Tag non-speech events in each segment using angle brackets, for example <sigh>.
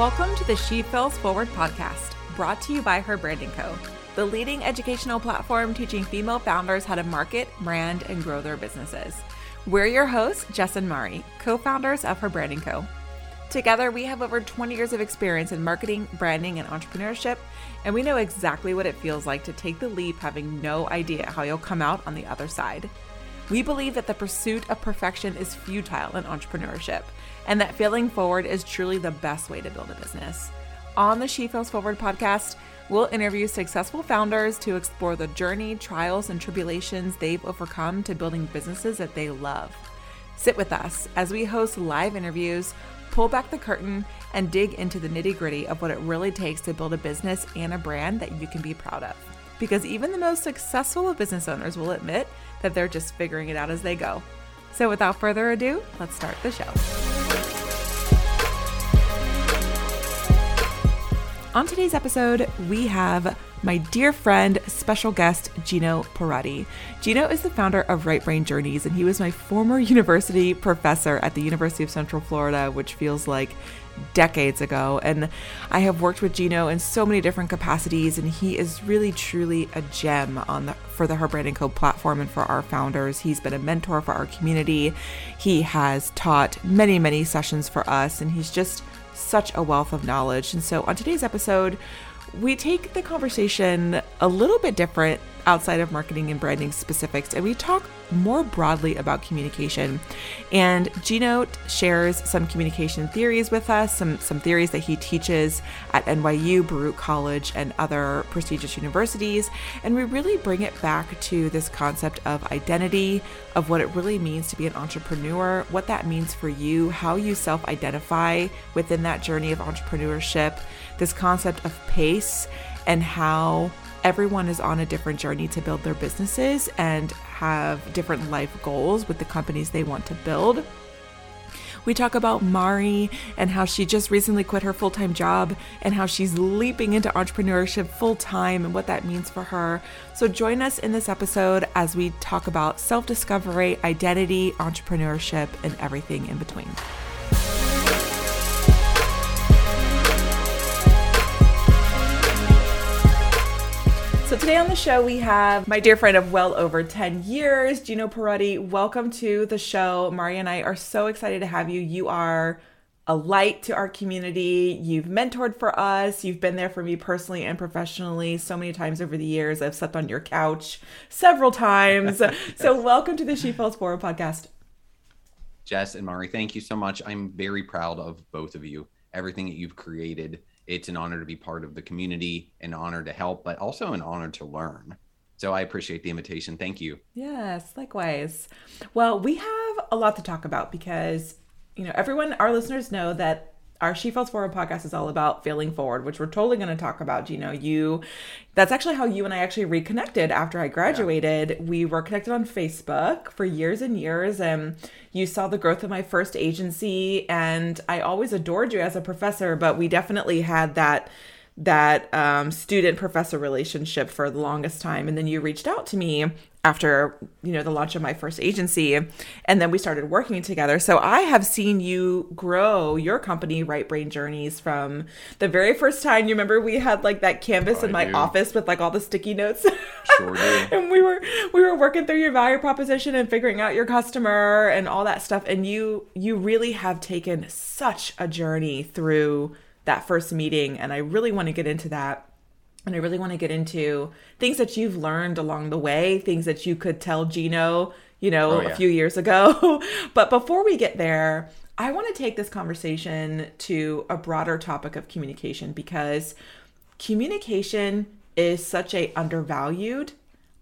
Welcome to the She Fails Forward podcast, brought to you by Her Brand & Co., the leading educational platform teaching female founders how to market, brand, and grow their businesses. We're your hosts, Jess and Mari, co founders of Her Brand & Co. Together, we have over 20 years of experience in marketing, branding, and entrepreneurship, and we know exactly what it feels like to take the leap having no idea how you'll come out on the other side. We believe that the pursuit of perfection is futile in entrepreneurship and that failing forward is truly the best way to build a business. On the She Fails Forward podcast, we'll interview successful founders to explore the journey, trials, and tribulations they've overcome to building businesses that they love. Sit with us as we host live interviews, pull back the curtain, and dig into the nitty gritty of what it really takes to build a business and a brand that you can be proud of. Because even the most successful of business owners will admit that they're just figuring it out as they go. So, without further ado, let's start the show. On today's episode, we have my dear friend, special guest, Gino Perrotte. Gino is the founder of Right Brain Journeys, and he was my former <laughs> university professor at the University of Central Florida, which feels like decades ago. And I have worked with Gino in so many different capacities, and he is really truly a gem on the for the Her Brand & Co platform and for our founders. He's been a mentor for our community. He has taught many, many sessions for us, and he's just such a wealth of knowledge. And so on today's episode, we take the conversation a little bit different outside of marketing and branding specifics and we talk more broadly about communication. And Gino shares some communication theories with us, some some theories that he teaches at NYU, Baruch College, and other prestigious universities. And we really bring it back to this concept of identity, of what it really means to be an entrepreneur, what that means for you, how you self-identify within that journey of entrepreneurship, this concept of pace and how everyone is on a different journey to build their businesses and have different life goals with the companies they want to build. We talk about Mari and how she just recently quit her full time job and how she's leaping into entrepreneurship full time and what that means for her. So, join us in this episode as we talk about self discovery, identity, entrepreneurship, and everything in between. So today on the show we have my dear friend of well over 10 years, Gino Perrotte. Welcome to the show. Mari and I are so excited to have you. You are a light to our community. You've mentored for us. You've been there for me personally and professionally so many times over the years. I've slept on your couch several times. <laughs> so welcome to the She Fails Forward podcast. Jess and Mari, thank you so much. I'm very proud of both of you. Everything that you've created it's an honor to be part of the community, an honor to help, but also an honor to learn. So I appreciate the invitation. Thank you. Yes, likewise. Well, we have a lot to talk about because, you know, everyone, our listeners know that our She Fails Forward podcast is all about failing forward, which we're totally going to talk about. You know, you that's actually how you and I actually reconnected after I graduated. Yeah. We were connected on Facebook for years and years, and you saw the growth of my first agency. And I always adored you as a professor, but we definitely had that that um, student professor relationship for the longest time. And then you reached out to me after you know the launch of my first agency and then we started working together. So i have seen you grow your company right brain journeys from the very first time you remember we had like that canvas oh, in my do. office with like all the sticky notes? Sure <laughs> and we were we were working through your value proposition and figuring out your customer and all that stuff. And you you really have taken such a journey through that first meeting. And I really want to get into that. And I really want to get into things that you've learned along the way, things that you could tell Gino, you know, oh, yeah. a few years ago. <laughs> but before we get there, I want to take this conversation to a broader topic of communication because communication is such a undervalued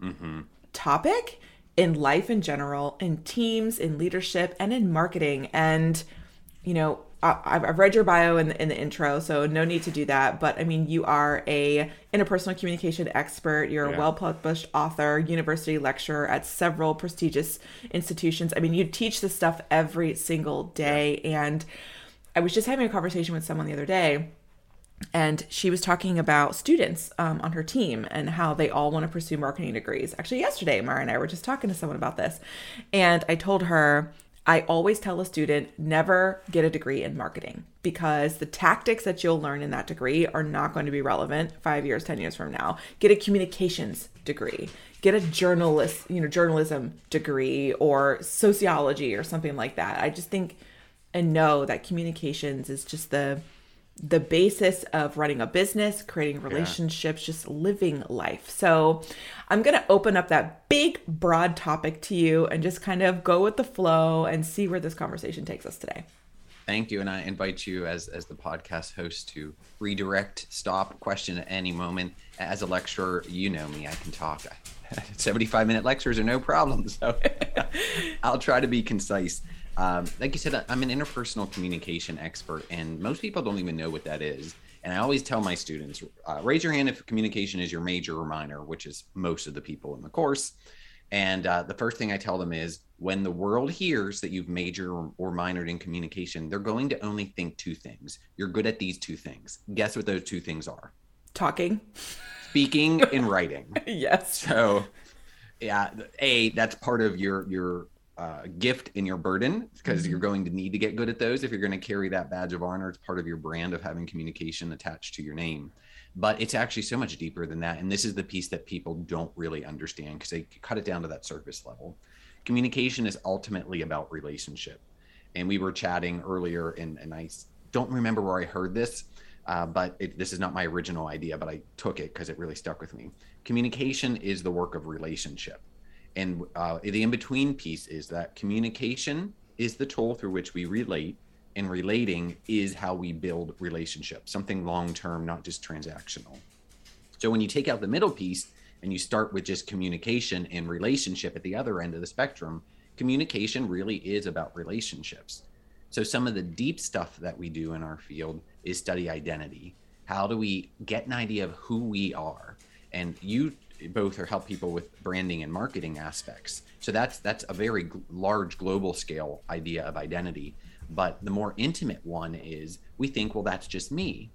mm-hmm. topic in life in general, in teams, in leadership, and in marketing. And, you know, I've read your bio in the, in the intro, so no need to do that. But I mean, you are a interpersonal communication expert. You're yeah. a well-published author, university lecturer at several prestigious institutions. I mean, you teach this stuff every single day. Yeah. And I was just having a conversation with someone the other day, and she was talking about students um, on her team and how they all want to pursue marketing degrees. Actually, yesterday, Mari and I were just talking to someone about this, and I told her I always tell a student never get a degree in marketing because the tactics that you'll learn in that degree are not going to be relevant 5 years, 10 years from now. Get a communications degree. Get a journalist, you know, journalism degree or sociology or something like that. I just think and know that communications is just the the basis of running a business, creating relationships, yeah. just living life. So, I'm going to open up that big, broad topic to you and just kind of go with the flow and see where this conversation takes us today. Thank you. And I invite you as, as the podcast host to redirect, stop, question at any moment. As a lecturer, you know me, I can talk. <laughs> 75 minute lectures are no problem. So <laughs> I'll try to be concise. Um, like you said, I'm an interpersonal communication expert, and most people don't even know what that is. And I always tell my students uh, raise your hand if communication is your major or minor, which is most of the people in the course. And uh, the first thing I tell them is when the world hears that you've majored or, or minored in communication, they're going to only think two things. You're good at these two things. Guess what those two things are? Talking, speaking, and <laughs> writing. yes. So, yeah, a that's part of your your uh, gift in your burden because mm-hmm. you're going to need to get good at those if you're going to carry that badge of honor. It's part of your brand of having communication attached to your name. But it's actually so much deeper than that. And this is the piece that people don't really understand because they cut it down to that surface level. Communication is ultimately about relationship. And we were chatting earlier, and, and I don't remember where I heard this, uh, but it, this is not my original idea, but I took it because it really stuck with me. Communication is the work of relationship and uh, the in between piece is that communication is the tool through which we relate, and relating is how we build relationships, something long term, not just transactional. So when you take out the middle piece and you start with just communication and relationship at the other end of the spectrum, communication really is about relationships. So some of the deep stuff that we do in our field is study identity. How do we get an idea of who we are? And you both are help people with branding and marketing aspects. So that's that's a very large global scale idea of identity. But the more intimate one is we think, well, that's just me.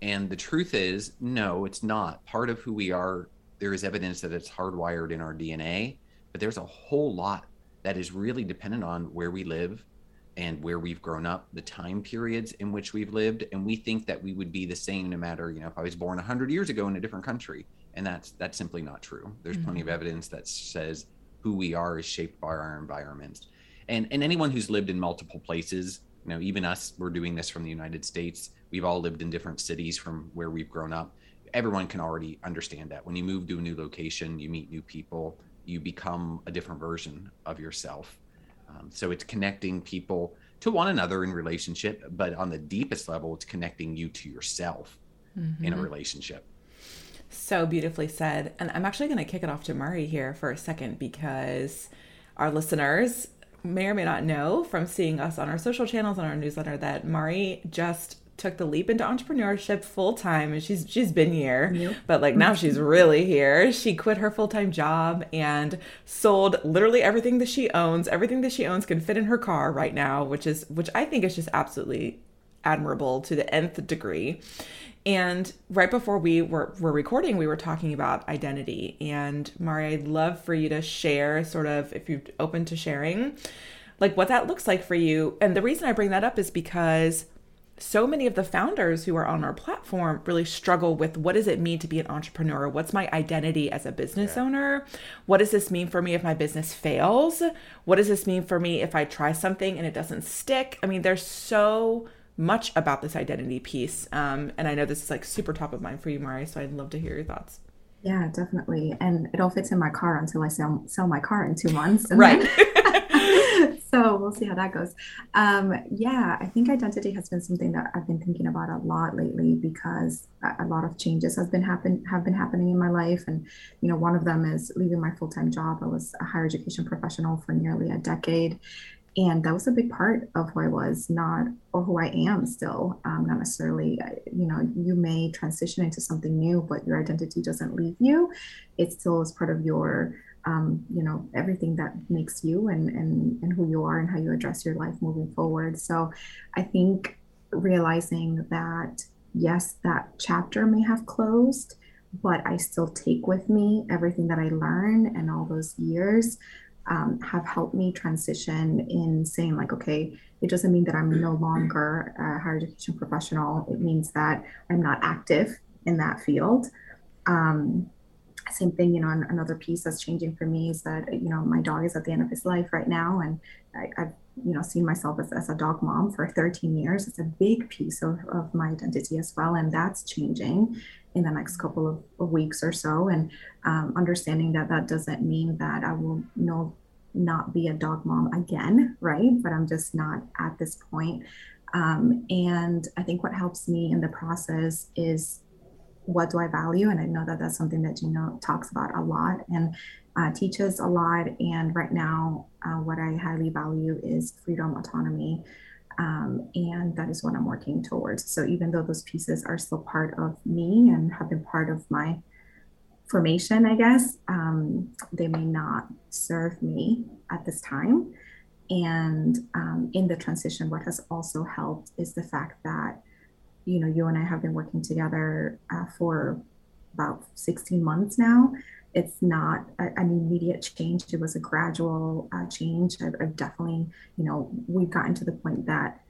And the truth is, no, it's not. Part of who we are, there is evidence that it's hardwired in our DNA, but there's a whole lot that is really dependent on where we live and where we've grown up, the time periods in which we've lived. And we think that we would be the same no matter, you know, if I was born 100 years ago in a different country and that's that's simply not true there's mm-hmm. plenty of mm-hmm. evidence that says who we are is shaped by our environment and and anyone who's lived in multiple places you know even us we're doing this from the united states we've all lived in different cities from where we've grown up everyone can already understand that when you move to a new location you meet new people you become a different version of yourself um, so it's connecting people to one another in relationship but on the deepest level it's connecting you to yourself mm-hmm. in a mm-hmm. relationship so beautifully said. And I'm actually going to kick it off to Mari here for a second because our listeners may or may not know from seeing us on our social channels and our newsletter that Mari just took the leap into entrepreneurship full time and she's she's been here yep. but like now she's really here she quit her full-time job and sold literally everything that she owns everything that she owns can fit in her car right now which is which i think is just absolutely admirable to the nth degree and right before we were, were recording, we were talking about identity. And Mari, I'd love for you to share, sort of, if you're open to sharing, like what that looks like for you. And the reason I bring that up is because so many of the founders who are on our platform really struggle with what does it mean to be an entrepreneur? What's my identity as a business yeah. owner? What does this mean for me if my business fails? What does this mean for me if I try something and it doesn't stick? I mean, there's so much about this identity piece. Um, and I know this is like super top of mind for you, Mari. So I'd love to hear your thoughts. Yeah, definitely. And it all fits in my car until I sell sell my car in two months. <laughs> right. <laughs> so we'll see how that goes. Um, yeah, I think identity has been something that I've been thinking about a lot lately because a, a lot of changes have been happen have been happening in my life, and you know, one of them is leaving my full time job. I was a higher education professional for nearly a decade, and that was a big part of who I was, not or who I am still. Um, not necessarily, uh, you know, you may transition into something new, but your identity doesn't leave you. It still is part of your, um, you know, everything that makes you and and and who you are and how you address your life moving forward. So, I think realizing that yes, that chapter may have closed, but I still take with me everything that I learned and all those years um, have helped me transition in saying like, okay, it doesn't mean that I'm no longer a higher education professional. It means that I'm not active in that field. Um, same thing, you know, another piece that's changing for me is that, you know, my dog is at the end of his life right now. And I, have you know, seen myself as, as a dog mom for 13 years. It's a big piece of, of my identity as well. And that's changing in the next couple of, weeks or so. And um, understanding that that doesn't mean that I will no not be a dog mom again, right? But I'm just not at this point. Um, and I think what helps me in the process is what do I value? And I know that that's something that Gino talks about a lot and uh, teaches a lot. And right now, uh, what I highly value is freedom, autonomy. Um, and that is what I'm working towards. So even though those pieces are still part of me and have been part of my formation, I guess, um, they may not serve me at this time. And um, in the transition, what has also helped is the fact that, you know, you and I have been working together uh, for about 16 months now. It's not an immediate change. It was a gradual uh, change. I've, I've definitely, you know, we've gotten to the point that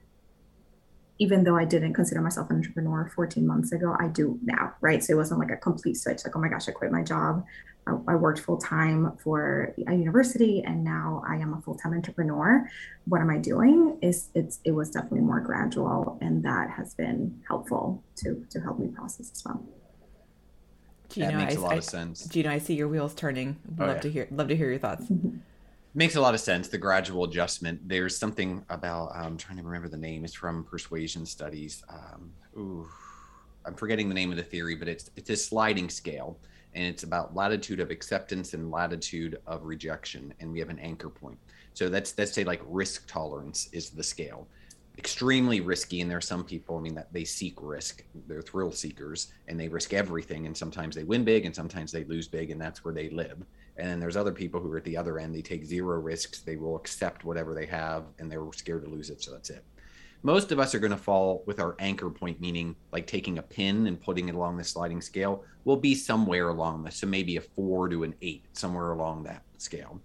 even though I didn't consider myself an entrepreneur 14 months ago, I do now, right? So it wasn't like a complete switch, like, oh my gosh, I quit my job. I, I worked full time for a university and now I am a full time entrepreneur. What am I doing? Is it's it was definitely more gradual and that has been helpful to to help me process as well. Gino, that makes I, a lot I, of sense. Gino, I see your wheels turning. Oh, love yeah. to hear love to hear your thoughts. makes a lot of sense the gradual adjustment there's something about i'm trying to remember the name it's from persuasion studies um, ooh, i'm forgetting the name of the theory but it's it's a sliding scale and it's about latitude of acceptance and latitude of rejection and we have an anchor point so that's let's say like risk tolerance is the scale extremely risky and there are some people i mean that they seek risk they're thrill seekers and they risk everything and sometimes they win big and sometimes they lose big and that's where they live and then there's other people who are at the other end. They take zero risks. They will accept whatever they have and they're scared to lose it. So that's it. Most of us are going to fall with our anchor point, meaning like taking a pin and putting it along the sliding scale, will be somewhere along this. So maybe a four to an eight, somewhere along that scale.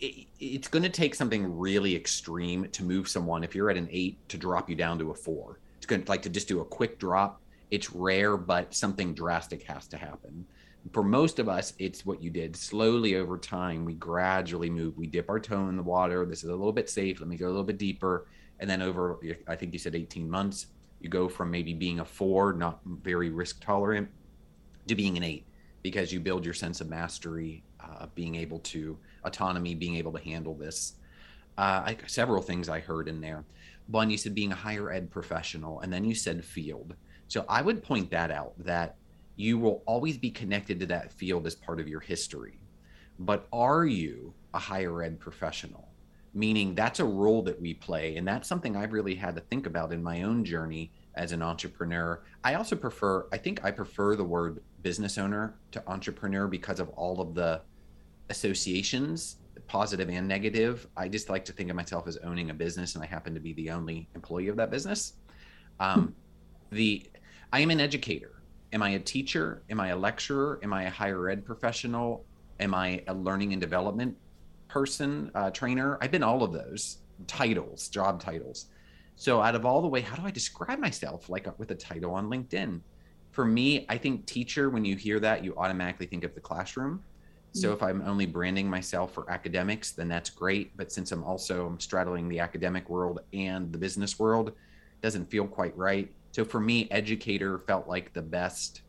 It, it's going to take something really extreme to move someone, if you're at an eight, to drop you down to a four. It's going to like to just do a quick drop. It's rare, but something drastic has to happen for most of us, it's what you did. Slowly over time, we gradually move. We dip our toe in the water. This is a little bit safe. Let me go a little bit deeper. And then over, I think you said 18 months, you go from maybe being a four, not very risk tolerant, to being an eight because you build your sense of mastery, uh, being able to autonomy, being able to handle this. Uh, I, several things I heard in there. One, you said being a higher ed professional, and then you said field. So I would point that out that you will always be connected to that field as part of your history. But are you a higher ed professional? Meaning that's a role that we play. And that's something I've really had to think about in my own journey as an entrepreneur. I also prefer, I think I prefer the word business owner to entrepreneur because of all of the associations, positive and negative. I just like to think of myself as owning a business, and I happen to be the only employee of that business. Um, the I am an educator am I a teacher? Am I a lecturer? Am I a higher ed professional? Am I a learning and development person, uh, trainer? I've been all of those titles, job titles. So out of all the way, how do I describe myself like uh, with a title on LinkedIn? For me, I think teacher, when you hear that, you automatically think of the classroom. So mm-hmm. if I'm only branding myself for academics, then that's great. But since I'm also straddling the academic world and the business world, it doesn't feel quite right. So for me, educator felt like the best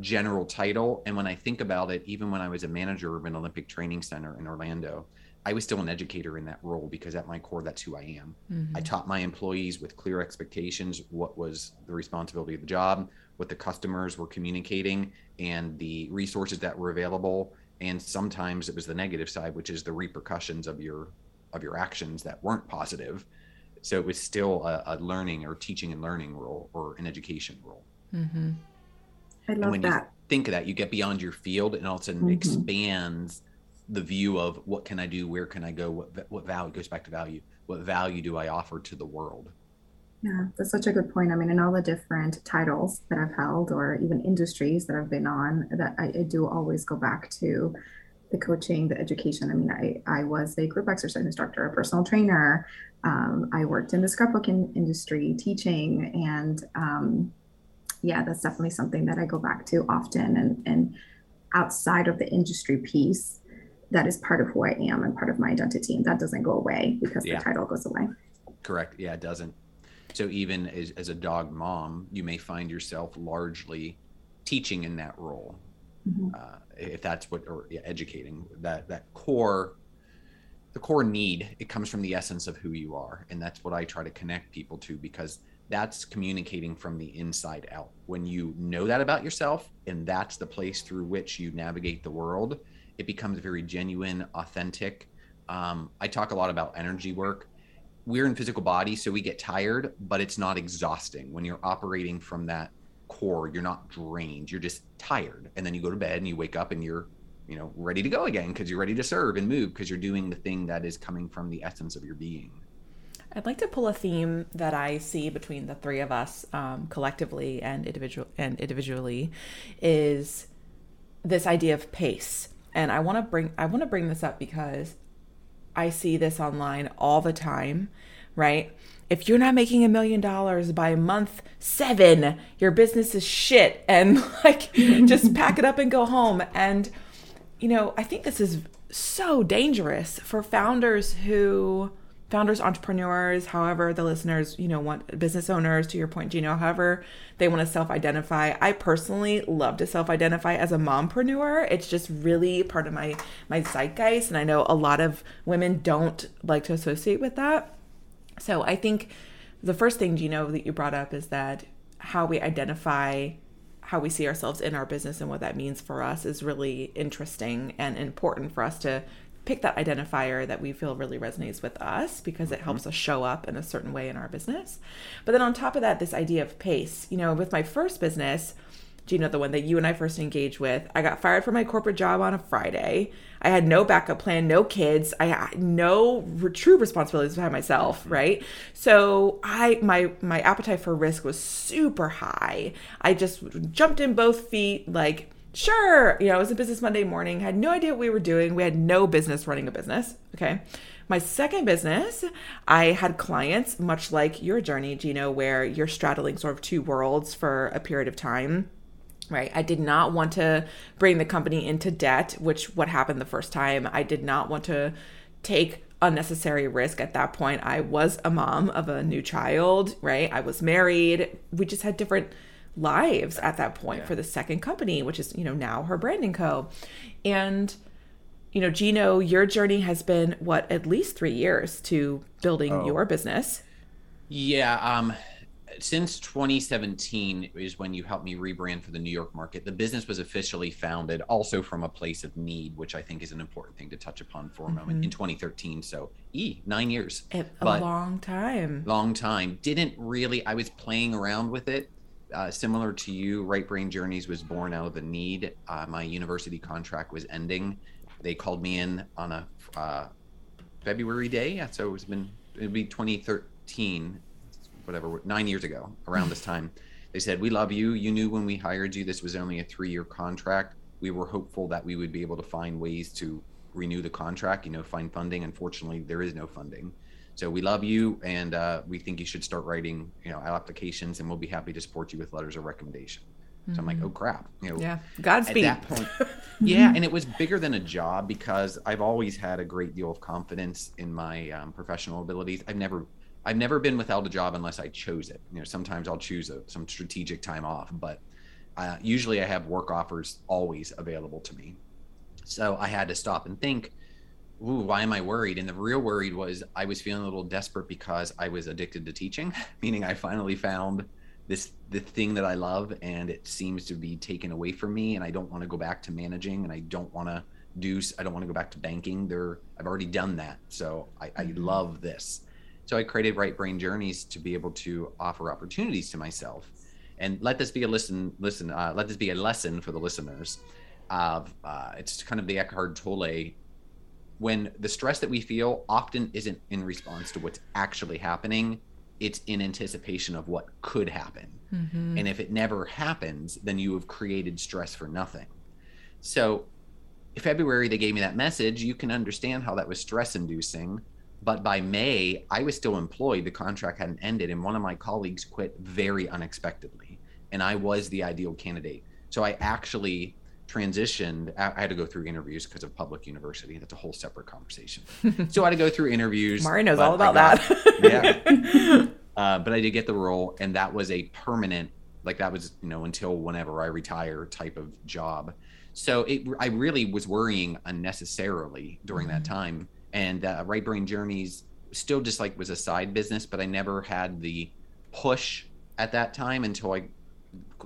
general title. And when I think about it, even when I was a manager of an Olympic training center in Orlando, I was still an educator in that role because at my core, that's who I am. Mm-hmm. I taught my employees with clear expectations what was the responsibility of the job, what the customers were communicating, and the resources that were available. And sometimes it was the negative side, which is the repercussions of your of your actions that weren't positive so it was still a, a, learning or teaching and learning role or an education role. Mm-hmm. I love and when that. You think of that, you get beyond your field, and all of a sudden mm-hmm. expands the view of what can I do, where can I go, what what value goes back to value. What value do I offer to the world? Yeah, that's such a good point. I mean, in all the different titles that I've held, or even industries that I've been on, that I, I do always go back to the coaching, the education. I mean, I, I was a group exercise instructor, a personal trainer. Um, I worked in the scrapbooking industry teaching. And um, yeah, that's definitely something that I go back to often. And, and outside of the industry piece, that is part of who I am and part of my identity. And that doesn't go away because yeah. the title goes away. Correct. Yeah, it doesn't. So even as, as a dog mom, you may find yourself largely teaching in that role. Mm-hmm. Uh, if that's what or yeah, educating that that core the core need it comes from the essence of who you are and that's what i try to connect people to because that's communicating from the inside out when you know that about yourself and that's the place through which you navigate the world it becomes very genuine authentic um, i talk a lot about energy work we're in physical body so we get tired but it's not exhausting. When you're operating from that core you're not drained you're just tired. And then you go to bed and you wake up and you're you know ready to go again because you're ready to serve and move because you're doing the thing that is coming from the essence of your being. I'd like to pull a theme that I see between the three of us, um, collectively and individual and individually, is this idea of pace. And I want to bring I want to bring this up because I see this online all the time, right? if you're not making a million dollars by month seven, your business is shit. And <laughs> like, just <laughs> pack it up and go home. And, you know, I think this is so dangerous for founders who, founders, entrepreneurs, however the listeners, you know, want business owners, to your point, Gino, however they want to self identify. I personally love to self identify as a mompreneur. It's just really part of my, my zeitgeist. And I know a lot of women don't like to associate with that. So I think the first thing, Gino, that you brought up is that how we identify how we see ourselves in our business and what that means for us is really interesting and important for us to pick that identifier that we feel really resonates with us because it mm-hmm. helps us show up in a certain way in our business. But then on top of that, this idea of pace. You know, with my first business, do you know the one that you and I first engaged with, I got fired from my corporate job on a Friday. I had no backup plan, no kids. I had no re- true responsibilities by myself, mm-hmm. right? So I my my appetite for risk was super high. I just jumped in both feet, like sure. You know, it was a business Monday morning. Had no idea what we were doing. We had no business running a business. Okay. My second business, I had clients, much like your journey, Gino, where you're straddling sort of two worlds for a period of time right i did not want to bring the company into debt which what happened the first time i did not want to take unnecessary risk at that point i was a mom of a new child right i was married we just had different lives at that point yeah. for the second company which is you know now her brand & co and you know gino your journey has been what at least three years to building oh. your business yeah um since 2017 is when you helped me rebrand for the New York market. The business was officially founded also from a place of need, which I think is an important thing to touch upon for a mm-hmm. moment in 2013. So, e nine years, a but long time, long time. Didn't really. I was playing around with it. Uh, similar to you, Right Brain Journeys was born out of a need. Uh, my university contract was ending. They called me in on a uh, February day. So it's been it'd be 2013 whatever, nine years ago, around this time. They said, We love you. You knew when we hired you, this was only a three year contract. We were hopeful that we would be able to find ways to renew the contract, you know, find funding. Unfortunately, there is no funding. So we love you and uh, we think you should start writing, you know, applications and we'll be happy to support you with letters of recommendation. So I'm like, mm-hmm. oh crap, you know. Yeah, Godspeed. At that point, <laughs> yeah, and it was bigger than a job because I've always had a great deal of confidence in my um, professional abilities. I've never I've never been without a job unless I chose it. You know, sometimes I'll choose a, some strategic time off, but uh, usually I have work offers always available to me. So I had to stop and think, ooh, why am I worried? And the real worried was I was feeling a little desperate because I was addicted to teaching, <laughs> meaning I finally found this the thing that I love and it seems to be taken away from me and I don't want to go back to managing and I don't want to do I don't want to go back to banking. There I've already done that. So I, I mm-hmm. love this. So I created Right Brain Journeys to be able to offer opportunities to myself, and let this be a listen. Listen, uh, let this be a lesson for the listeners. Of uh, it's kind of the Eckhart Tolle. When the stress that we feel often isn't in response to what's actually happening, it's in anticipation of what could happen. Mm-hmm. And if it never happens, then you have created stress for nothing. So February, they gave me that message. You can understand how that was stress inducing. But by May, I was still employed. The contract hadn't ended, and one of my colleagues quit very unexpectedly. And I was the ideal candidate. So I actually transitioned. I had to go through interviews because of public university. That's a whole separate conversation. so I had to go through interviews. Mari knows all about got, that. yeah. <laughs> Uh, but I did get the role, and that was a permanent, like that was, you know, until whenever I retire type of job. So it, I really was worrying unnecessarily during mm-hmm. that time. And uh, Right Brain Journeys still just like was a side business, but I never had the push at that time until I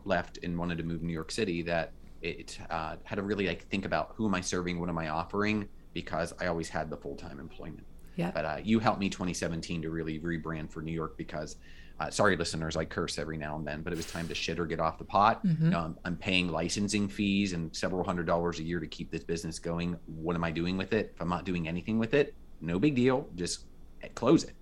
left and wanted to move to New York City that it uh, had to really like think about who am I serving, what am I offering, because I always had the full time employment. Yeah. But uh, you helped me 2017 to really rebrand for New York because uh, sorry, listeners, I curse every now and then, but it was time to shit or get off the pot. Mm-hmm. You know, I'm, I'm, paying licensing fees and several hundred dollars a year to keep this business going. What am I doing with it? If I'm not doing anything with it, no big deal. Just close it.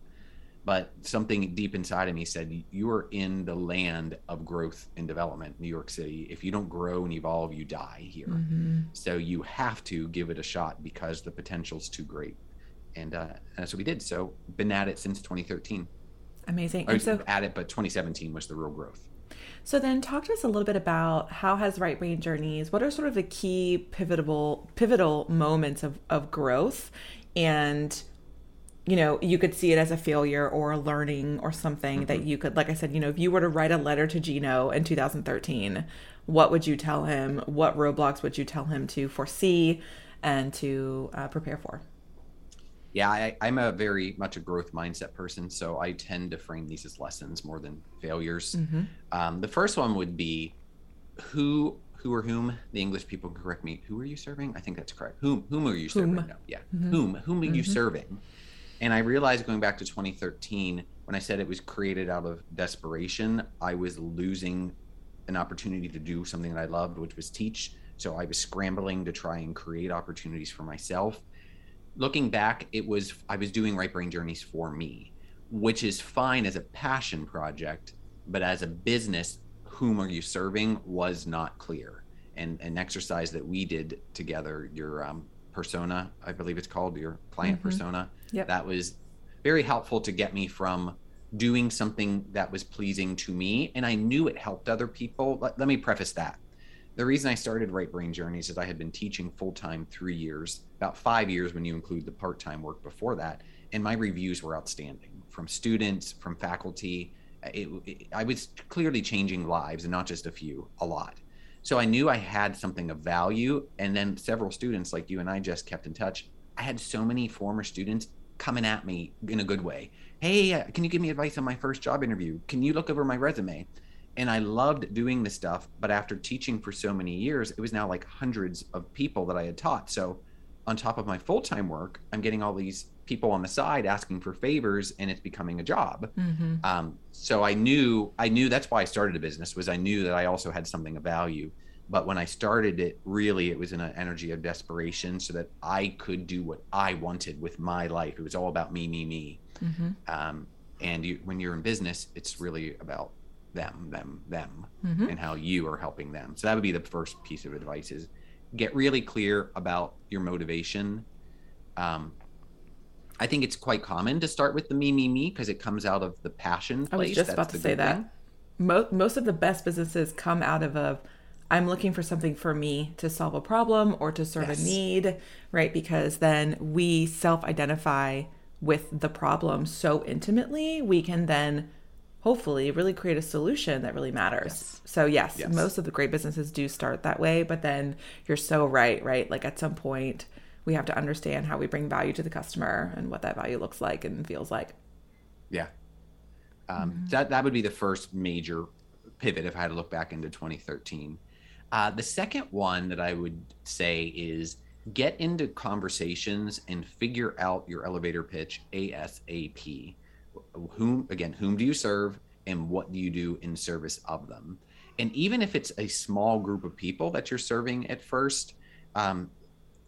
But something deep inside of me said, You are in the land of growth and development, New York City. If you don't grow and evolve, you die here. Mm-hmm. So you have to give it a shot because the potential's too great. And, uh, and that's what we did. So been at it since 2013. Amazing. and so at it, but 2017 was the real growth. So then talk to us a little bit about how has Right Brain Journeys, what are sort of the key pivotal pivotal moments of, of growth and you know, you could see it as a failure or a learning or something mm-hmm. that you could, like I said, you know, if you were to write a letter to Gino in 2013, what would you tell him? What roadblocks would you tell him to foresee and to uh, prepare for? yeah, I, am a very much a growth mindset person, so I tend to frame these as lessons more than failures. Mm-hmm. Um, the first one would be who, who or whom the English people correct me. Who are you serving? I think that's correct. Whom, whom are you serving? No, yeah, mm-hmm. whom, whom are mm-hmm. you serving? And I realized going back to 2013 when I said it was created out of desperation, I was losing an opportunity to do something that I loved, which was teach. So I was scrambling to try and create opportunities for myself looking back, it was I was doing right brain journeys for me, which is fine as a passion project, but as a business, whom are you serving was not clear. And an exercise that we did together, your um, persona, I believe it's called your client mm-hmm. persona, yep. that was very helpful to get me from doing something that was pleasing to me and i knew it helped other people let, let me preface that the reason I started Right Brain Journeys is I had been teaching full time three years, about five years when you include the part time work before that, and my reviews were outstanding from students, from faculty. It, it, I was clearly changing lives, and not just a few, a lot. So I knew I had something of value, and then several students like you and I just kept in touch. I had so many former students coming at me in a good way. Hey, uh, can you give me advice on my first job interview? Can you look over my resume? and I loved doing this stuff. But after teaching for so many years, it was now like hundreds of people that I had taught. So, on top of my full time work, I'm getting all these people on the side asking for favors, and it's becoming a job. Mm-hmm. Um, so I knew I knew that's why I started a business was I knew that I also had something of value. But when I started it, really, it was in an energy of desperation, so that I could do what I wanted with my life. It was all about me, me, me. Mm-hmm. Um, and you, when you're in business, it's really about them, them, them, mm-hmm. and how you are helping them. So that would be the first piece of advice: is get really clear about your motivation. Um, I think it's quite common to start with the me, me, me because it comes out of the passion. Place. I was just That's about to say that. Most most of the best businesses come out of a I'm looking for something for me to solve a problem or to serve yes. a need, right? Because then we self identify with the problem so intimately, we can then hopefully really create a solution that really matters. Yes. So yes, yes, most of the great businesses do start that way, but then you're so right, right? Like at some point we have to understand how we bring value to the customer and what that value looks like and feels like. Yeah. Um, mm-hmm. That that would be the first major pivot if I had to look back into 2013. Uh, the second one that I would say is get into conversations and figure out your elevator pitch ASAP whom again whom do you serve and what do you do in service of them? And even if it's a small group of people that you're serving at first um,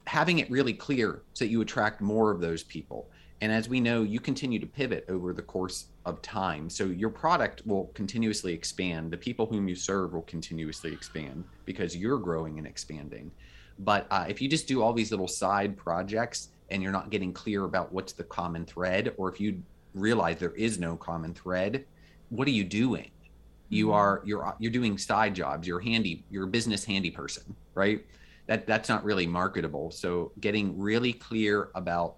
having it really clear so that you attract more of those people and as we know you continue to pivot over the course of time so your product will continuously expand the people whom you serve will continuously expand because you're growing and expanding But uh, if you just do all these little side projects and you're not getting clear about what's the common thread, or if you realize there is no common thread, what are you doing? You Mm-hmm. are you're you're doing side jobs. You're handy. You're a business handy person, right? That that's not really marketable. So getting really clear about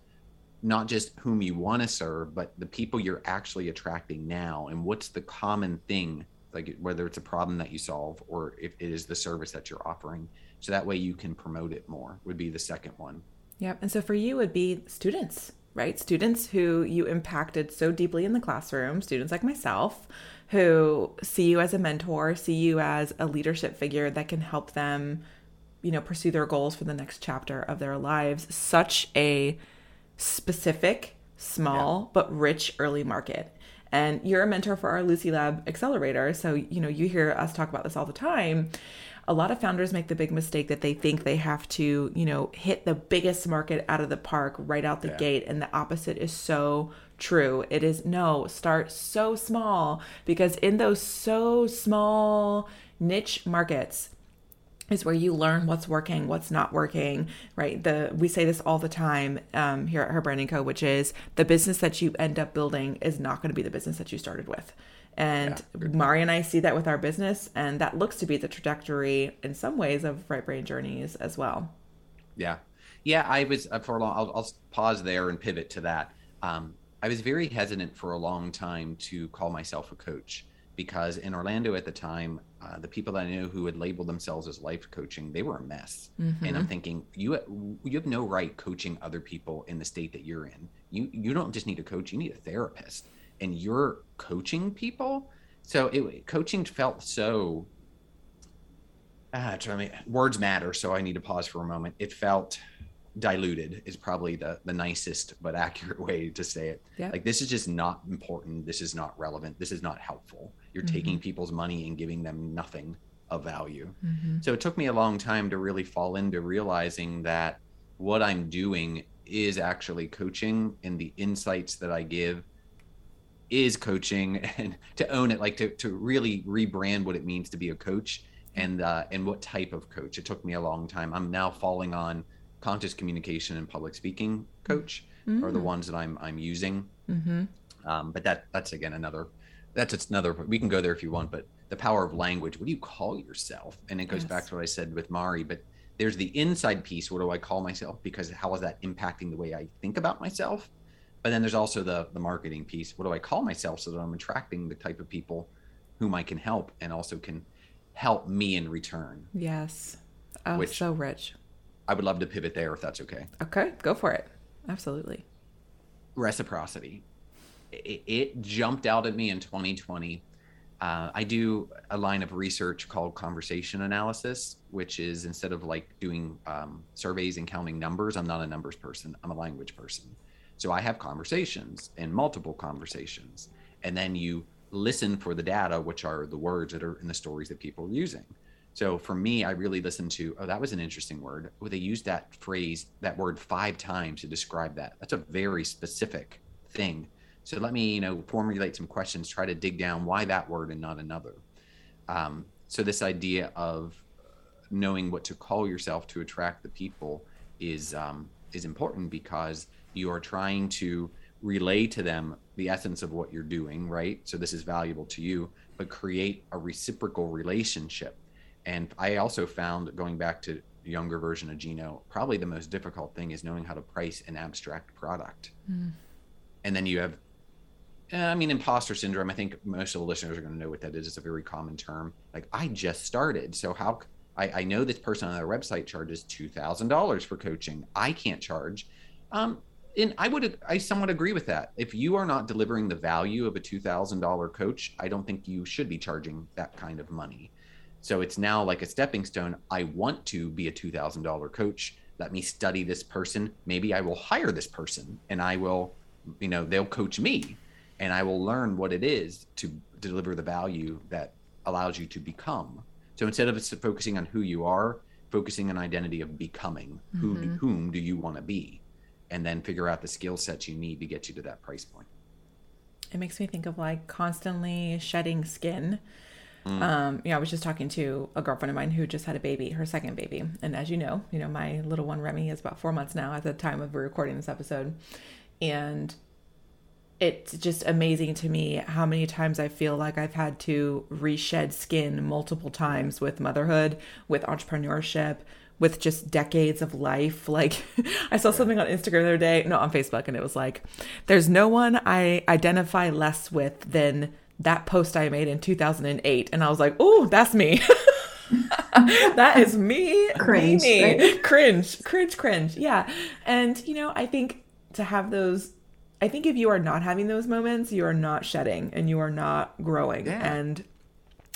not just whom you want to serve, but the people you're actually attracting now, and what's the common thing, like whether it's a problem that you solve or if it is the service that you're offering. So that way you can promote it more. Would be the second one. Yep. And so for you, would be students, right? Students who you impacted so deeply in the classroom, students like myself, who see you as a mentor, see you as a leadership figure that can help them, you know, pursue their goals for the next chapter of their lives. Such a specific, small, but rich early market. And you're a mentor for our Lucy Lab Accelerator. So, you know, you hear us talk about this all the time. A lot of founders make the big mistake that they think they have to, you know, hit the biggest market out of the park right out the Yeah. gate. And the opposite is so true. It is no, start so small because in those so small niche markets, is where you learn what's working, what's not working, right? The we say this all the time um, here at Her Brand & Co., which is the business that you end up building is not going to be the business that you started with. And Mari and I see that with our business, and that looks to be the trajectory in some ways of Right Brain Journeys as well. Yeah. Yeah. I was uh, for a long, I'll, I'll pause there and pivot to that. Um, I was very hesitant for a long time to call myself a coach because in Orlando at the time, uh, the people that I knew who had labeled themselves as life coaching, they were a mess. And I'm thinking, you you have no right coaching other people in the state that you're in. You you don't just need a coach, you need a therapist, and you're coaching people. So it coaching felt so ah, I mean, words matter, so I need to pause for a moment. It felt diluted is probably the the nicest but <laughs> accurate way to say it. Yeah. Like this is just not important. This is not relevant. This is not helpful. You're Mm-hmm. taking people's money and giving them nothing of value. Mm-hmm. So it took me a long time to really fall into realizing that what I'm doing is actually coaching and the insights that I give is coaching <laughs> and to own it like to, to really rebrand what it means to be a coach and uh, and what type of coach it took me a long time i'm now falling on conscious communication and public speaking coach are the ones that i'm i'm using Mm-hmm. um, but that that's again another that's it's another we can go there if you want but the power of language what do you call yourself and it goes back to what i said with mari but there's the inside piece what do i call myself because how is that impacting the way i think about myself but then there's also the the marketing piece what do i call myself so that i'm attracting the type of people whom i can help and also can help me in return Yes. Oh, Which- so rich. i would love to pivot there if that's okay Okay, go for it. Absolutely. reciprocity. It, it jumped out at me in 2020. Uh, I do a line of research called conversation analysis, which is instead of like doing um, surveys and counting numbers, I'm not a numbers person, I'm a language person. So I have conversations and multiple conversations. And then you listen for the data, which are the words that are in the stories that people are using. So for me, I really listened to, oh, that was an interesting word. Oh, they used that phrase, that word five times to describe that. That's a very specific thing. So let me, you know, formulate some questions, try to dig down why that word and not another. Um, so this idea of knowing what to call yourself to attract the people is um, is important because you are trying to relay to them the essence of what you're doing, right? So this is valuable to you, but create a reciprocal relationship. And I also found going back to younger version of Gino, probably the most difficult thing is knowing how to price an abstract product. And then you have I mean, imposter syndrome. I think most of the listeners are going to know what that is. It's a very common term. Like, I just started, so how? I know this person on their website charges two thousand dollars for coaching. I can't charge. Um, and I would, I somewhat agree with that. If you are not delivering the value of a two thousand dollar coach, I don't think you should be charging that kind of money. So it's now like a stepping stone. I want to be a two thousand dollar coach. Let me study this person. Maybe I will hire this person, and I will, you know, they'll coach me and I will learn what it is to deliver the value that allows you to become. So instead of focusing on who you are, focusing on identity of becoming. Who do, whom do you want to be? And then figure out the skill sets you need to get you to that price point. It makes me think of like constantly shedding skin Mm. Um, you know, I was just talking to a girlfriend of mine who just had a baby, her second baby. And as you know, you know, my little one Remy is about four months now at the time of recording this episode. And it's just amazing to me how many times I feel like I've had to reshed skin multiple times with motherhood, with entrepreneurship, with just decades of life. <laughs> Like I saw something on Instagram the other day, no, on Facebook, and it was like, there's no one I identify less with than that post I made in 2008. And I was like, oh, that's me. <laughs> that is me. Cringe. Me. Right? Cringe. Cringe, cringe. Yeah. And, you know, I think to have those, I think if you are not having those moments, you are not shedding and you are not growing. Yeah. And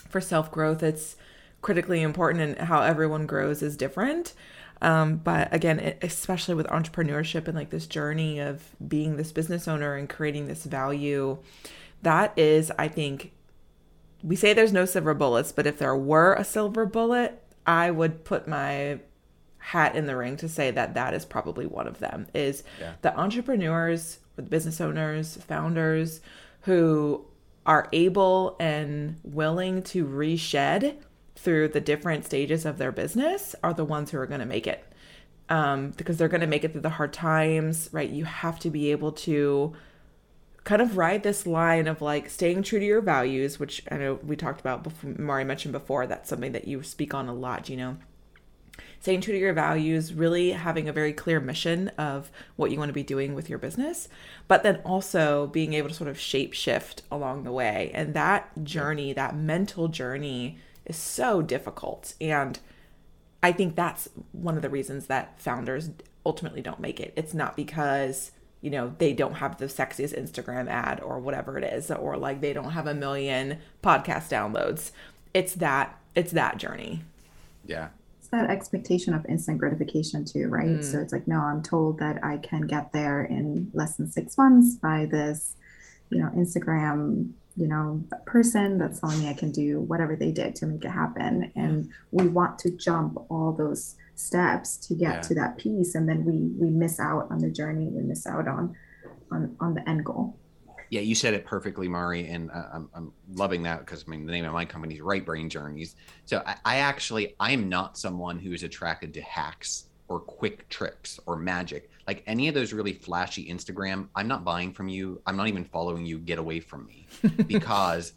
for self growth, it's critically important, and how everyone grows is different. Um, but again, especially with entrepreneurship and like this journey of being this business owner and creating this value, that is, I think, we say there's no silver bullets, but if there were a silver bullet, I would put my hat in the ring to say that that is probably one of them is yeah. the entrepreneurs the business owners founders who are able and willing to reshed through the different stages of their business are the ones who are going to make it um, because they're going to make it through the hard times right you have to be able to kind of ride this line of like staying true to your values, which I know we talked about before, Mari mentioned before. That's something that you speak on a lot, you know. Staying true to your values, really having a very clear mission of what you want to be doing with your business, but then also being able to sort of shape shift along the way. And that journey, that mental journey, is so difficult. And I think that's one of the reasons that founders ultimately don't make it. It's not because you know, they don't have the sexiest Instagram ad or whatever it is, or like they don't have a million podcast downloads. It's that, it's that journey. Yeah. That expectation of instant gratification too, right? Mm. So it's like, no, I'm told that I can get there in less than six months by this, you know, Instagram, you know, person that's telling me I can do whatever they did to make it happen. And we want to jump all those steps to get yeah. to that piece and then we we miss out on the journey we miss out on on on the end goal yeah you said it perfectly mari and uh, I'm, I'm loving that because i mean the name of my company is right brain journeys. So I, I actually i'm not someone who is attracted to hacks or quick tricks or magic. Like any of those really flashy instagram i'm not buying from you. I'm not even following you. Get away from me. <laughs> Because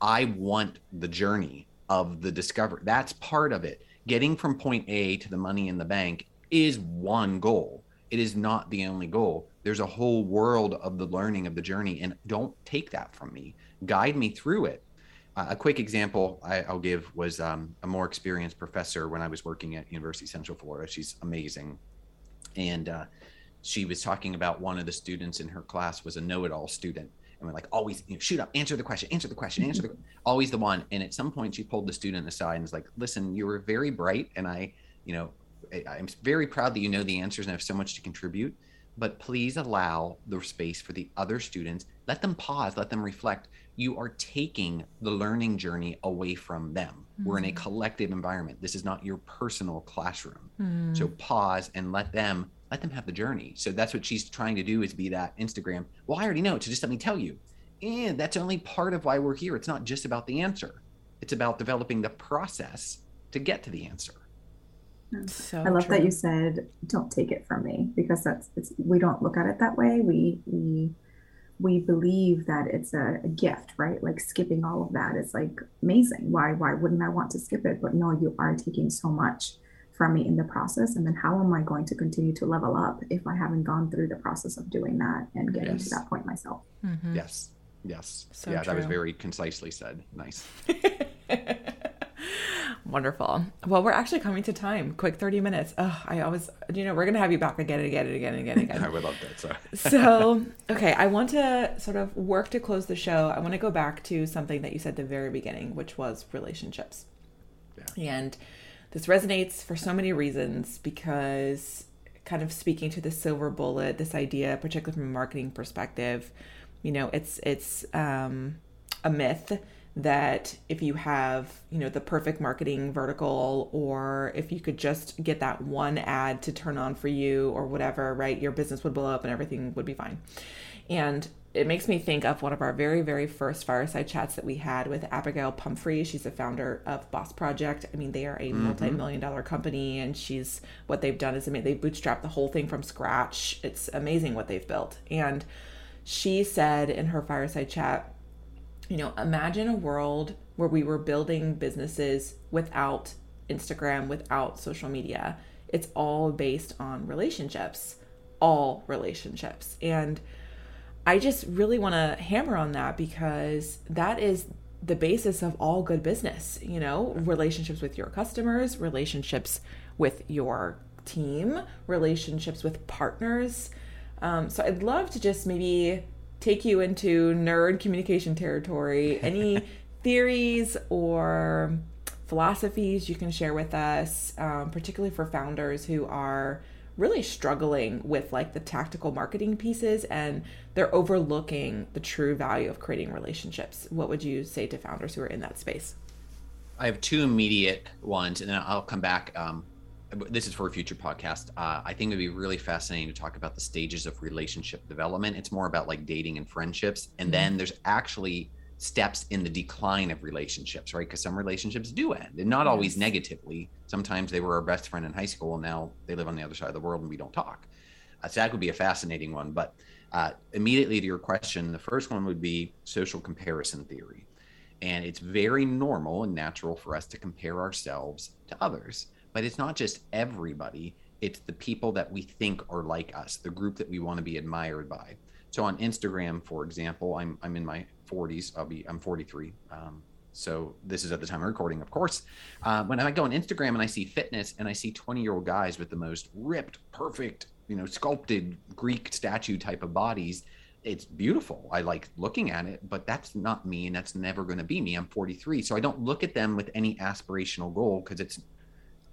i want the journey of the discovery that's part of it. Getting from point A to the money in the bank is one goal. It is not the only goal. There's a whole world of the learning of the journey, and don't take that from me. Guide me through it. Uh, a quick example I, will give was um, a more experienced professor when I was working at University Central Florida. She's amazing, and uh, she was talking about one of the students in her class was a know-it-all student, and we're like always you know, shoot up answer the question answer the question answer the <laughs> always the one and at some point she pulled the student aside and was like listen you were very bright and i you know i'm very proud that you know the answers and have so much to contribute but please allow the space for the other students let them pause let them reflect you are taking the learning journey away from them mm-hmm. we're in a mm. collective environment this is not your personal classroom mm-hmm. so pause and let them let them have the journey. So that's what she's trying to do is be that Instagram. Well, I already know, so just let me tell you. And that's only part of why we're here. It's not just about the answer. It's about developing the process to get to the answer. So I love true. that you said don't take it from me because that's it's we don't look at it that way. We we we believe that it's a, a, gift, right? Like skipping all of that is like amazing. Why why wouldn't I want to skip it? But no, you are taking so much from me in the process and then how am i going to continue to level up if i haven't gone through the process of doing that and getting yes. to that point myself mm-hmm. yes yes so yeah true. that was very concisely said nice <laughs> wonderful. Well we're actually coming to time. Quick 30 minutes. Oh i always you know we're gonna have you back again and again and again and again and <laughs> again. i would love that so so <laughs> okay i want to sort of work to close the show. I want to go back to something that you said at the very beginning which was relationships. Yeah. and this resonates for so many reasons because kind of speaking to the silver bullet, this idea, particularly from a marketing perspective, you know, it's it's um, a myth that if you have you know the perfect marketing vertical or if you could just get that one ad to turn on for you or whatever right your business would blow up and everything would be fine and it makes me think of one of our very, very first fireside chats that we had with Abagail Pumphrey. She's the founder of Boss Project. I mean, they are a mm-hmm. multi-million dollar company, and she's what they've done is they bootstrapped the whole thing from scratch. It's amazing what they've built. And she said in her fireside chat, you know, imagine a world where we were building businesses without Instagram, without social media. It's all based on relationships, all relationships. And I just really want to hammer on that because that is the basis of all good business, you know, relationships with your customers, relationships with your team, relationships with partners. Um, so I'd love to just maybe take you into nerd communication territory. Any <laughs> theories or philosophies you can share with us, um, particularly for founders who are really struggling with like the tactical marketing pieces and they're overlooking the true value of creating relationships. What would you say to founders who are in that space? I have two immediate ones, and then I'll come back. Um, this is for a future podcast. Uh, I think it'd be really fascinating to talk about the stages of relationship development. It's more about like dating and friendships, and mm-hmm. then there's actually steps in the decline of relationships, right? Because some relationships do end and not yes. always negatively. Sometimes they were our best friend in high school and now they live on the other side of the world and we don't talk. Uh, so that would be a fascinating one. But uh, immediately to your question, the first one would be social comparison theory. And it's very normal and natural for us to compare ourselves to others. But it's not just everybody, it's the people that we think are like us, the group that we want to be admired by. So on Instagram, for example, I'm, I'm in my 40s. I'll be I'm 43. Um, so this is at the time of recording, of course. Uh, when I go on Instagram and I see fitness and I see 20 year old guys with the most ripped, perfect, you know, sculpted Greek statue type of bodies, it's beautiful. I like looking at it, but that's not me, and that's never going to be me. I'm 43, so I don't look at them with any aspirational goal because it's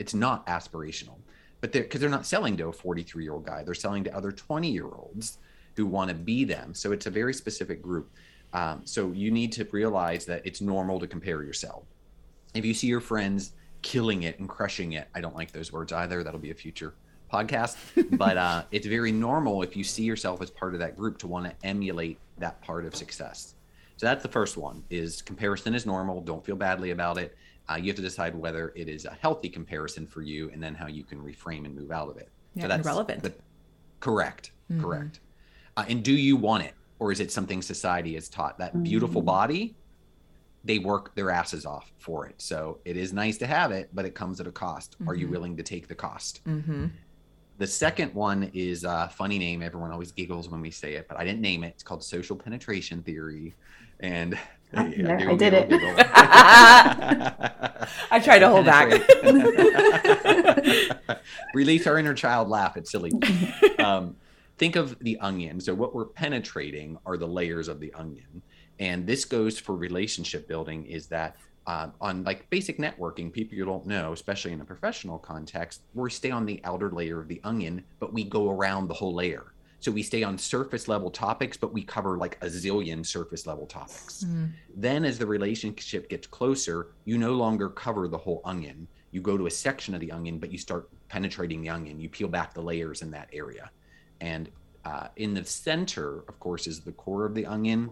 it's not aspirational. But they're because they're not selling to a 43 year old guy; they're selling to other 20 year olds who want to be them. So it's a very specific group. Um, so you need to realize that it's normal to compare yourself. If you see your friends killing it and crushing it, I don't like those words either. That'll be a future podcast. <laughs> but uh, it's very normal if you see yourself as part of that group to want to emulate that part of success. So that's the first one: is comparison is normal. Don't feel badly about it. Uh, you have to decide whether it is a healthy comparison for you, and then how you can reframe and move out of it. Yeah, so that's relevant. The, correct. Mm-hmm. Correct. Uh, and do you want it? or is it something society has taught that beautiful mm-hmm. body they work their asses off for it so it is nice to have it but it comes at a cost mm-hmm. are you mm-hmm. willing to take the cost mm-hmm. the second one is a funny name everyone always giggles when we say it but i didn't name it it's called social penetration theory and <laughs> yeah, I did it. <laughs> I try to hold back. <laughs> Release our inner child laugh. It's silly. Um, think of the onion. So what we're penetrating are the layers of the onion. And this goes for relationship building is that uh, on like basic networking, people you don't know, especially in a professional context, we stay on the outer layer of the onion, but we go around the whole layer. So we stay on surface level topics, but we cover like a zillion surface level topics. Mm. Then as the relationship gets closer, you no longer cover the whole onion. You go to a section of the onion, but you start penetrating the onion. You peel back the layers in that area. And uh, in the center, of course, is the core of the onion.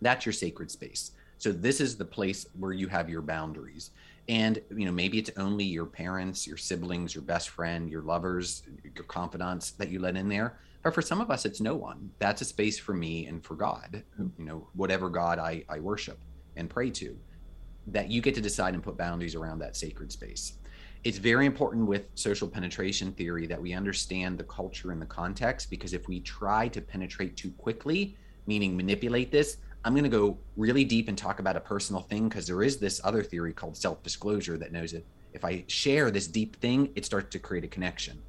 That's your sacred space. So this is the place where you have your boundaries. And you know, maybe it's only your parents, your siblings, your best friend, your lovers, your confidants that you let in there. But for some of us, it's no one. That's a space for me and for God, you know, whatever God I, I worship and pray to, that you get to decide and put boundaries around that sacred space it's very important with social penetration theory that we understand the culture and the context because if we try to penetrate too quickly, meaning manipulate this, I'm going to go really deep and talk about a personal thing because there is this other theory called self disclosure that knows that if I share this deep thing, it starts to create a connection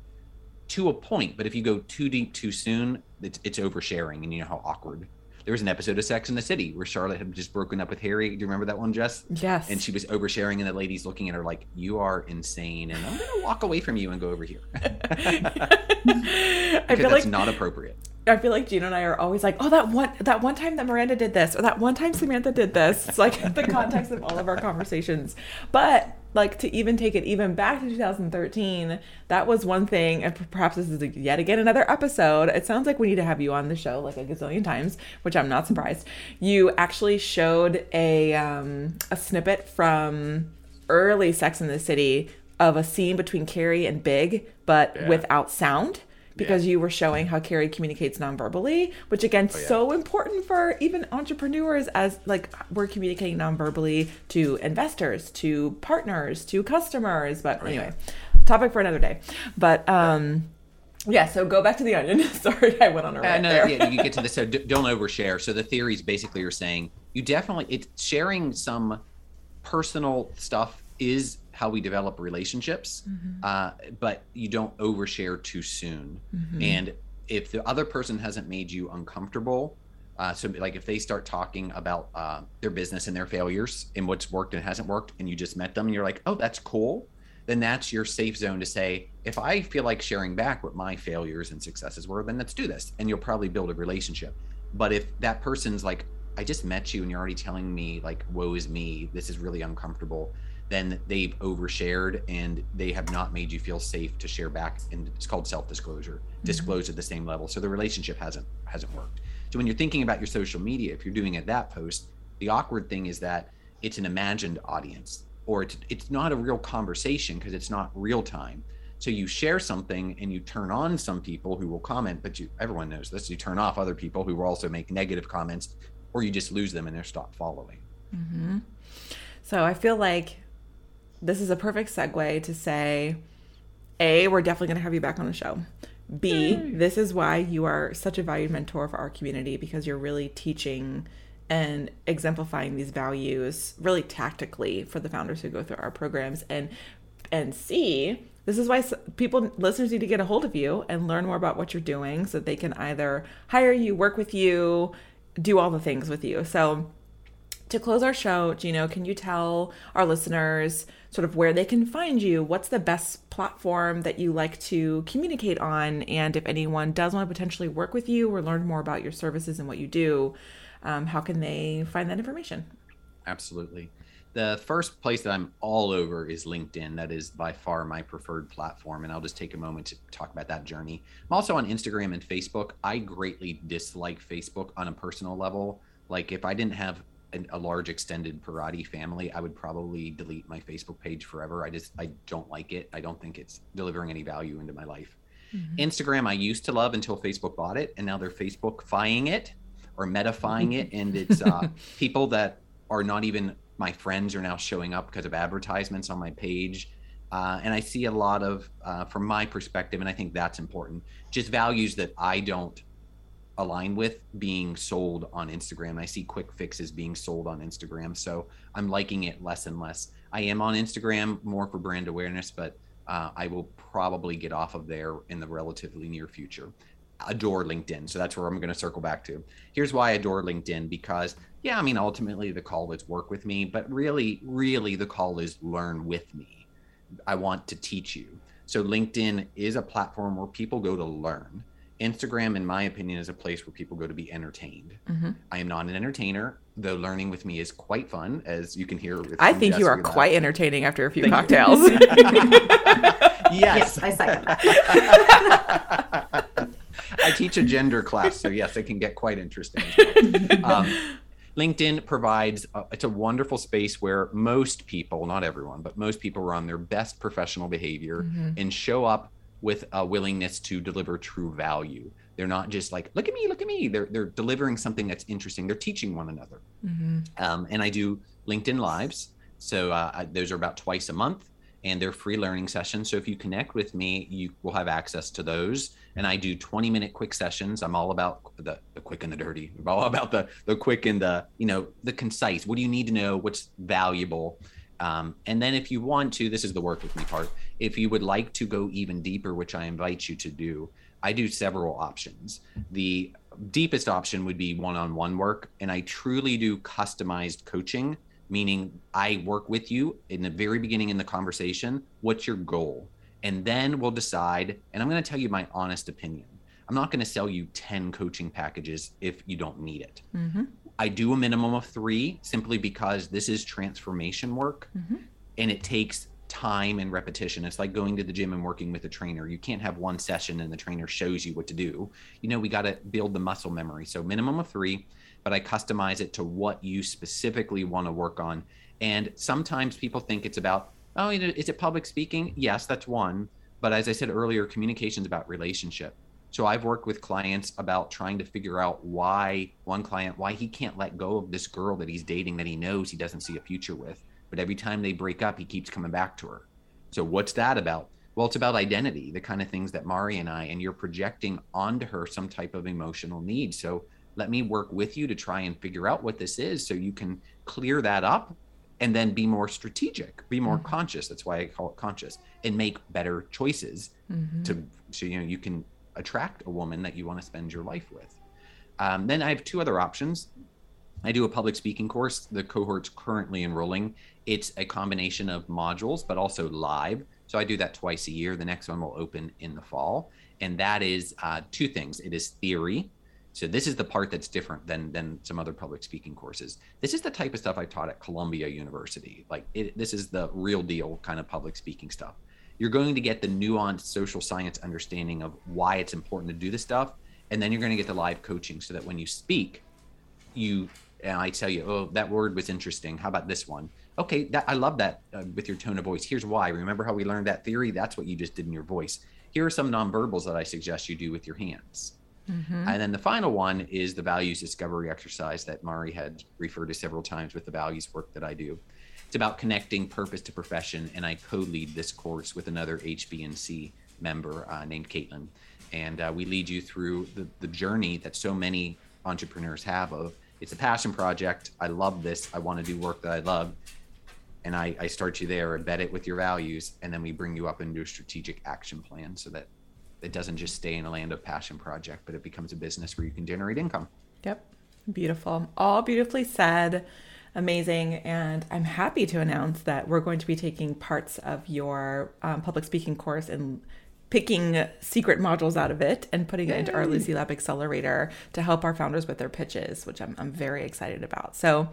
to a point. But if you go too deep too soon, it's, it's oversharing and you know how awkward there was an episode of Sex in the City where Charlotte had just broken up with Harry. Do you remember that one, Jess? Yes. And she was oversharing, and the lady's looking at her like, "You are insane," and I'm gonna walk away from you and go over here. <laughs> I feel like not appropriate. I feel like Gina and I are always like, oh, that one that one time that Miranda did this, or that one time Samantha did this. It's like <laughs> the context of all of our conversations. But like to even take it even back to 2013 that was one thing and perhaps this is yet again another episode. It sounds like we need to have you on the show like a gazillion times which i'm not surprised. You actually showed a um, a snippet from early sex in the city of a scene between carrie and big but Yeah. without sound because Yeah. you were showing how Carrie communicates non-verbally, which again Oh, yeah. so important for even entrepreneurs as like we're communicating non-verbally to investors, to partners, to customers. But anyway, topic for another day. But um yeah, so go back to the onion. <laughs> Sorry, I went on a Uh, rant no, there. yeah, you get to <laughs> this. So d- don't overshare. So the theories basically are saying you definitely it's sharing some personal stuff is how we develop relationships, uh, but you don't overshare too soon. And if the other person hasn't made you uncomfortable, uh, so like if they start talking about uh, their business and their failures and what's worked and hasn't worked, and you just met them and you're like, oh, that's cool, then that's your safe zone to say, if I feel like sharing back what my failures and successes were, then let's do this. And you'll probably build a relationship. But if that person's like, I just met you and you're already telling me like, woe is me, this is really uncomfortable, then they've overshared and they have not made you feel safe to share back. And it's called self-disclosure, disclose at the same level. So the relationship hasn't hasn't worked. So when you're thinking about your social media, if you're doing it that post, the awkward thing is that it's an imagined audience or it's it's not a real conversation because it's not real time. So you share something and you turn on some people who will comment, but you everyone knows this. You turn off other people who will also make negative comments, or you just lose them and they stop following. Hmm. So I feel like this is a perfect segue to say, A, we're definitely going to have you back on the show. B, this is why you are such a valued mentor for our community because you're really teaching and exemplifying these values really tactically for the founders who go through our programs. And and C, this is why people listeners need to get a hold of you and learn more about what you're doing so that they can either hire you, work with you, do all the things with you. So to close our show, Gino, can you tell our listeners sort of where they can find you? What's the best platform that you like to communicate on? And if anyone does want to potentially work with you or learn more about your services and what you do, um, how can they find that information? Absolutely. The first place that I'm all over is LinkedIn. That is by far my preferred platform. And I'll just take a moment to talk about that journey. I'm also on Instagram and Facebook. I greatly dislike Facebook on a personal level. Like, if I didn't have a large extended Perrotte family, I would probably delete my Facebook page forever. I just, I don't like it. I don't think it's delivering any value into my life. Instagram, I used to love until Facebook bought it. And now they're Facebookifying it or metafying it. And it's uh, <laughs> people that are not even my friends are now showing up because of advertisements on my page. Uh, and I see a lot of, uh, from my perspective, and I think that's important, just values that I don't align with being sold on Instagram. I see quick fixes being sold on Instagram. So I'm liking it less and less. I am on Instagram more for brand awareness, but uh, I will probably get off of there in the relatively near future. Adore LinkedIn. So that's where I'm going to circle back to. Here's why I adore LinkedIn because, yeah, I mean, ultimately the call is work with me, but really, really the call is learn with me. I want to teach you. So LinkedIn is a platform where people go to learn. Instagram, in my opinion, is a place where people go to be entertained. Mhm. I am not an entertainer, though learning with me is quite fun, as you can hear. I from think you are Jessica. quite entertaining after a few Thank cocktails. yes. <laughs> Yes, I second that. <laughs> I teach a gender class, so yes, it can get quite interesting. well. Um, LinkedIn provides a, it's a wonderful space where most people, not everyone, but most people are on their best professional behavior and show up with a willingness to deliver true value. They're not just like, look at me, look at me. They're they're delivering something that's interesting. They're teaching one another. Um, and I do LinkedIn Lives. So uh, I, those are about twice a month, and they're free learning sessions. So if you connect with me, you will have access to those. And I do 20 minute quick sessions. I'm all about the, the quick and the dirty. I'm all about the the quick and the you know the concise. What do you need to know? What's valuable? Um, and then if you want to, this is the work with me part. If you would like to go even deeper, which I invite you to do, I do several options. The deepest option would be one-on-one work, and I truly do customized coaching, meaning I work with you in the very beginning in the conversation. What's your goal? And then we'll decide. And I'm going to tell you my honest opinion. I'm not going to sell you 10 coaching packages if you don't need it. Mhm. I do a minimum of three simply because this is transformation work. Mhm. and it takes time and repetition. It's like going to the gym and working with a trainer. You can't have one session and the trainer shows you what to do. You know, we got to build the muscle memory. So, minimum of three, but I customize it to what you specifically want to work on. And sometimes people think it's about, oh, is it public speaking? Yes, that's one. But as I said earlier, communication is about relationship. So I've worked with clients about trying to figure out why one client why he can't let go of this girl that he's dating that he knows he doesn't see a future with but every time they break up, he keeps coming back to her. So what's that about? Well, it's about identity, the kind of things that Mari and I, and you're projecting onto her some type of emotional need. So let me work with you to try and figure out what this is so you can clear that up and then be more strategic, be more mm-hmm. conscious. That's why I call it conscious and make better choices mm-hmm. to, so, you know, you can attract a woman that you want to spend your life with. Um, then I have two other options. I do a public speaking course. The cohort's currently enrolling. It's a combination of modules, but also live. So I do that twice a year. The next one will open in the fall. And that is uh, two things it is theory. So this is the part that's different than than some other public speaking courses. This is the type of stuff I taught at Columbia University. Like it, this is the real deal kind of public speaking stuff. You're going to get the nuanced social science understanding of why it's important to do this stuff, and then you're going to get the live coaching so that when you speak, you and I tell you, oh, that word was interesting. How about this one? Okay, that I love that uh, with your tone of voice. Here's why. Remember how we learned that theory? That's what you just did in your voice. Here are some nonverbals that I suggest you do with your hands. Mm-hmm. And then the final one is the values discovery exercise that Mari had referred to several times with the values work that I do. It's about connecting purpose to profession, and I co-lead this course with another HB&C member uh, named Caitlin, and uh, we lead you through the, the journey that so many entrepreneurs have of it's a passion project. I love this. I want to do work that I love. And I, I start you there, embed it with your values, and then we bring you up into a strategic action plan so that it doesn't just stay in a land of passion project, but it becomes a business where you can generate income. Yep. Beautiful. All beautifully said. Amazing. And I'm happy to announce that we're going to be taking parts of your um, public speaking course and picking secret modules out of it and putting it into our Lucy Lab Accelerator to help our founders with their pitches, which I'm, I'm very excited about. So,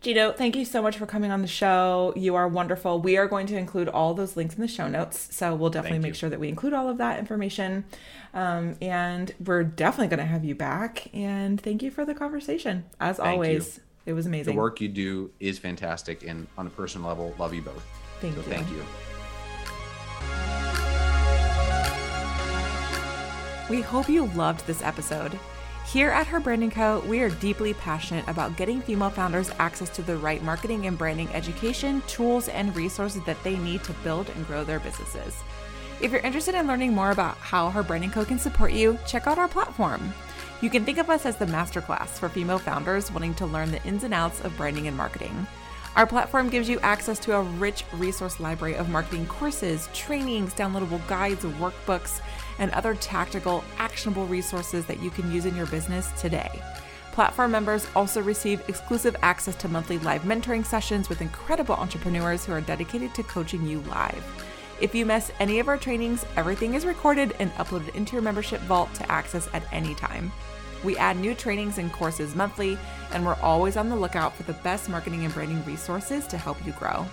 Gino, thank you so much for coming on the show. You are wonderful. We are going to include all those links in the show notes. So, we'll definitely thank make you. sure that we include all of that information. Um, and we're definitely going to have you back. And thank you for the conversation. As thank always, you. It was amazing. The work you do is fantastic. And on a personal level, love you both. Thank so you. Thank you. We hope you loved this episode. Here at Her Brand & Co., we are deeply passionate about getting female founders access to the right marketing and branding education, tools, and resources that they need to build and grow their businesses. If you're interested in learning more about how Her Brand & Co. can support you, check out our platform. You can think of us as the masterclass for female founders wanting to learn the ins and outs of branding and marketing. Our platform gives you access to a rich resource library of marketing courses, trainings, downloadable guides, workbooks, and other tactical, actionable resources that you can use in your business today. Platform members also receive exclusive access to monthly live mentoring sessions with incredible entrepreneurs who are dedicated to coaching you live. If you miss any of our trainings, everything is recorded and uploaded into your membership vault to access at any time. We add new trainings and courses monthly, and we're always on the lookout for the best marketing and branding resources to help you grow.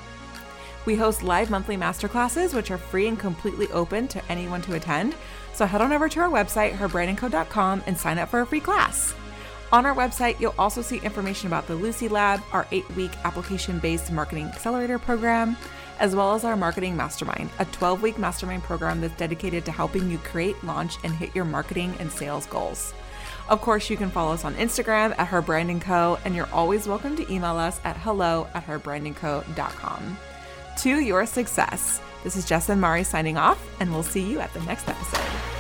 We host live monthly masterclasses, which are free and completely open to anyone to attend. So head on over to our website, herbrandandco.com, and sign up for a free class. On our website, you'll also see information about the Lucy Lab, our eight week application based marketing accelerator program, as well as our marketing mastermind, a 12 week mastermind program that's dedicated to helping you create, launch, and hit your marketing and sales goals. Of course, you can follow us on Instagram at Her Brand & Co., and you're always welcome to email us at hello at herbrandandco.com to your success. This is Jess and Mari signing off, and we'll see you at the next episode.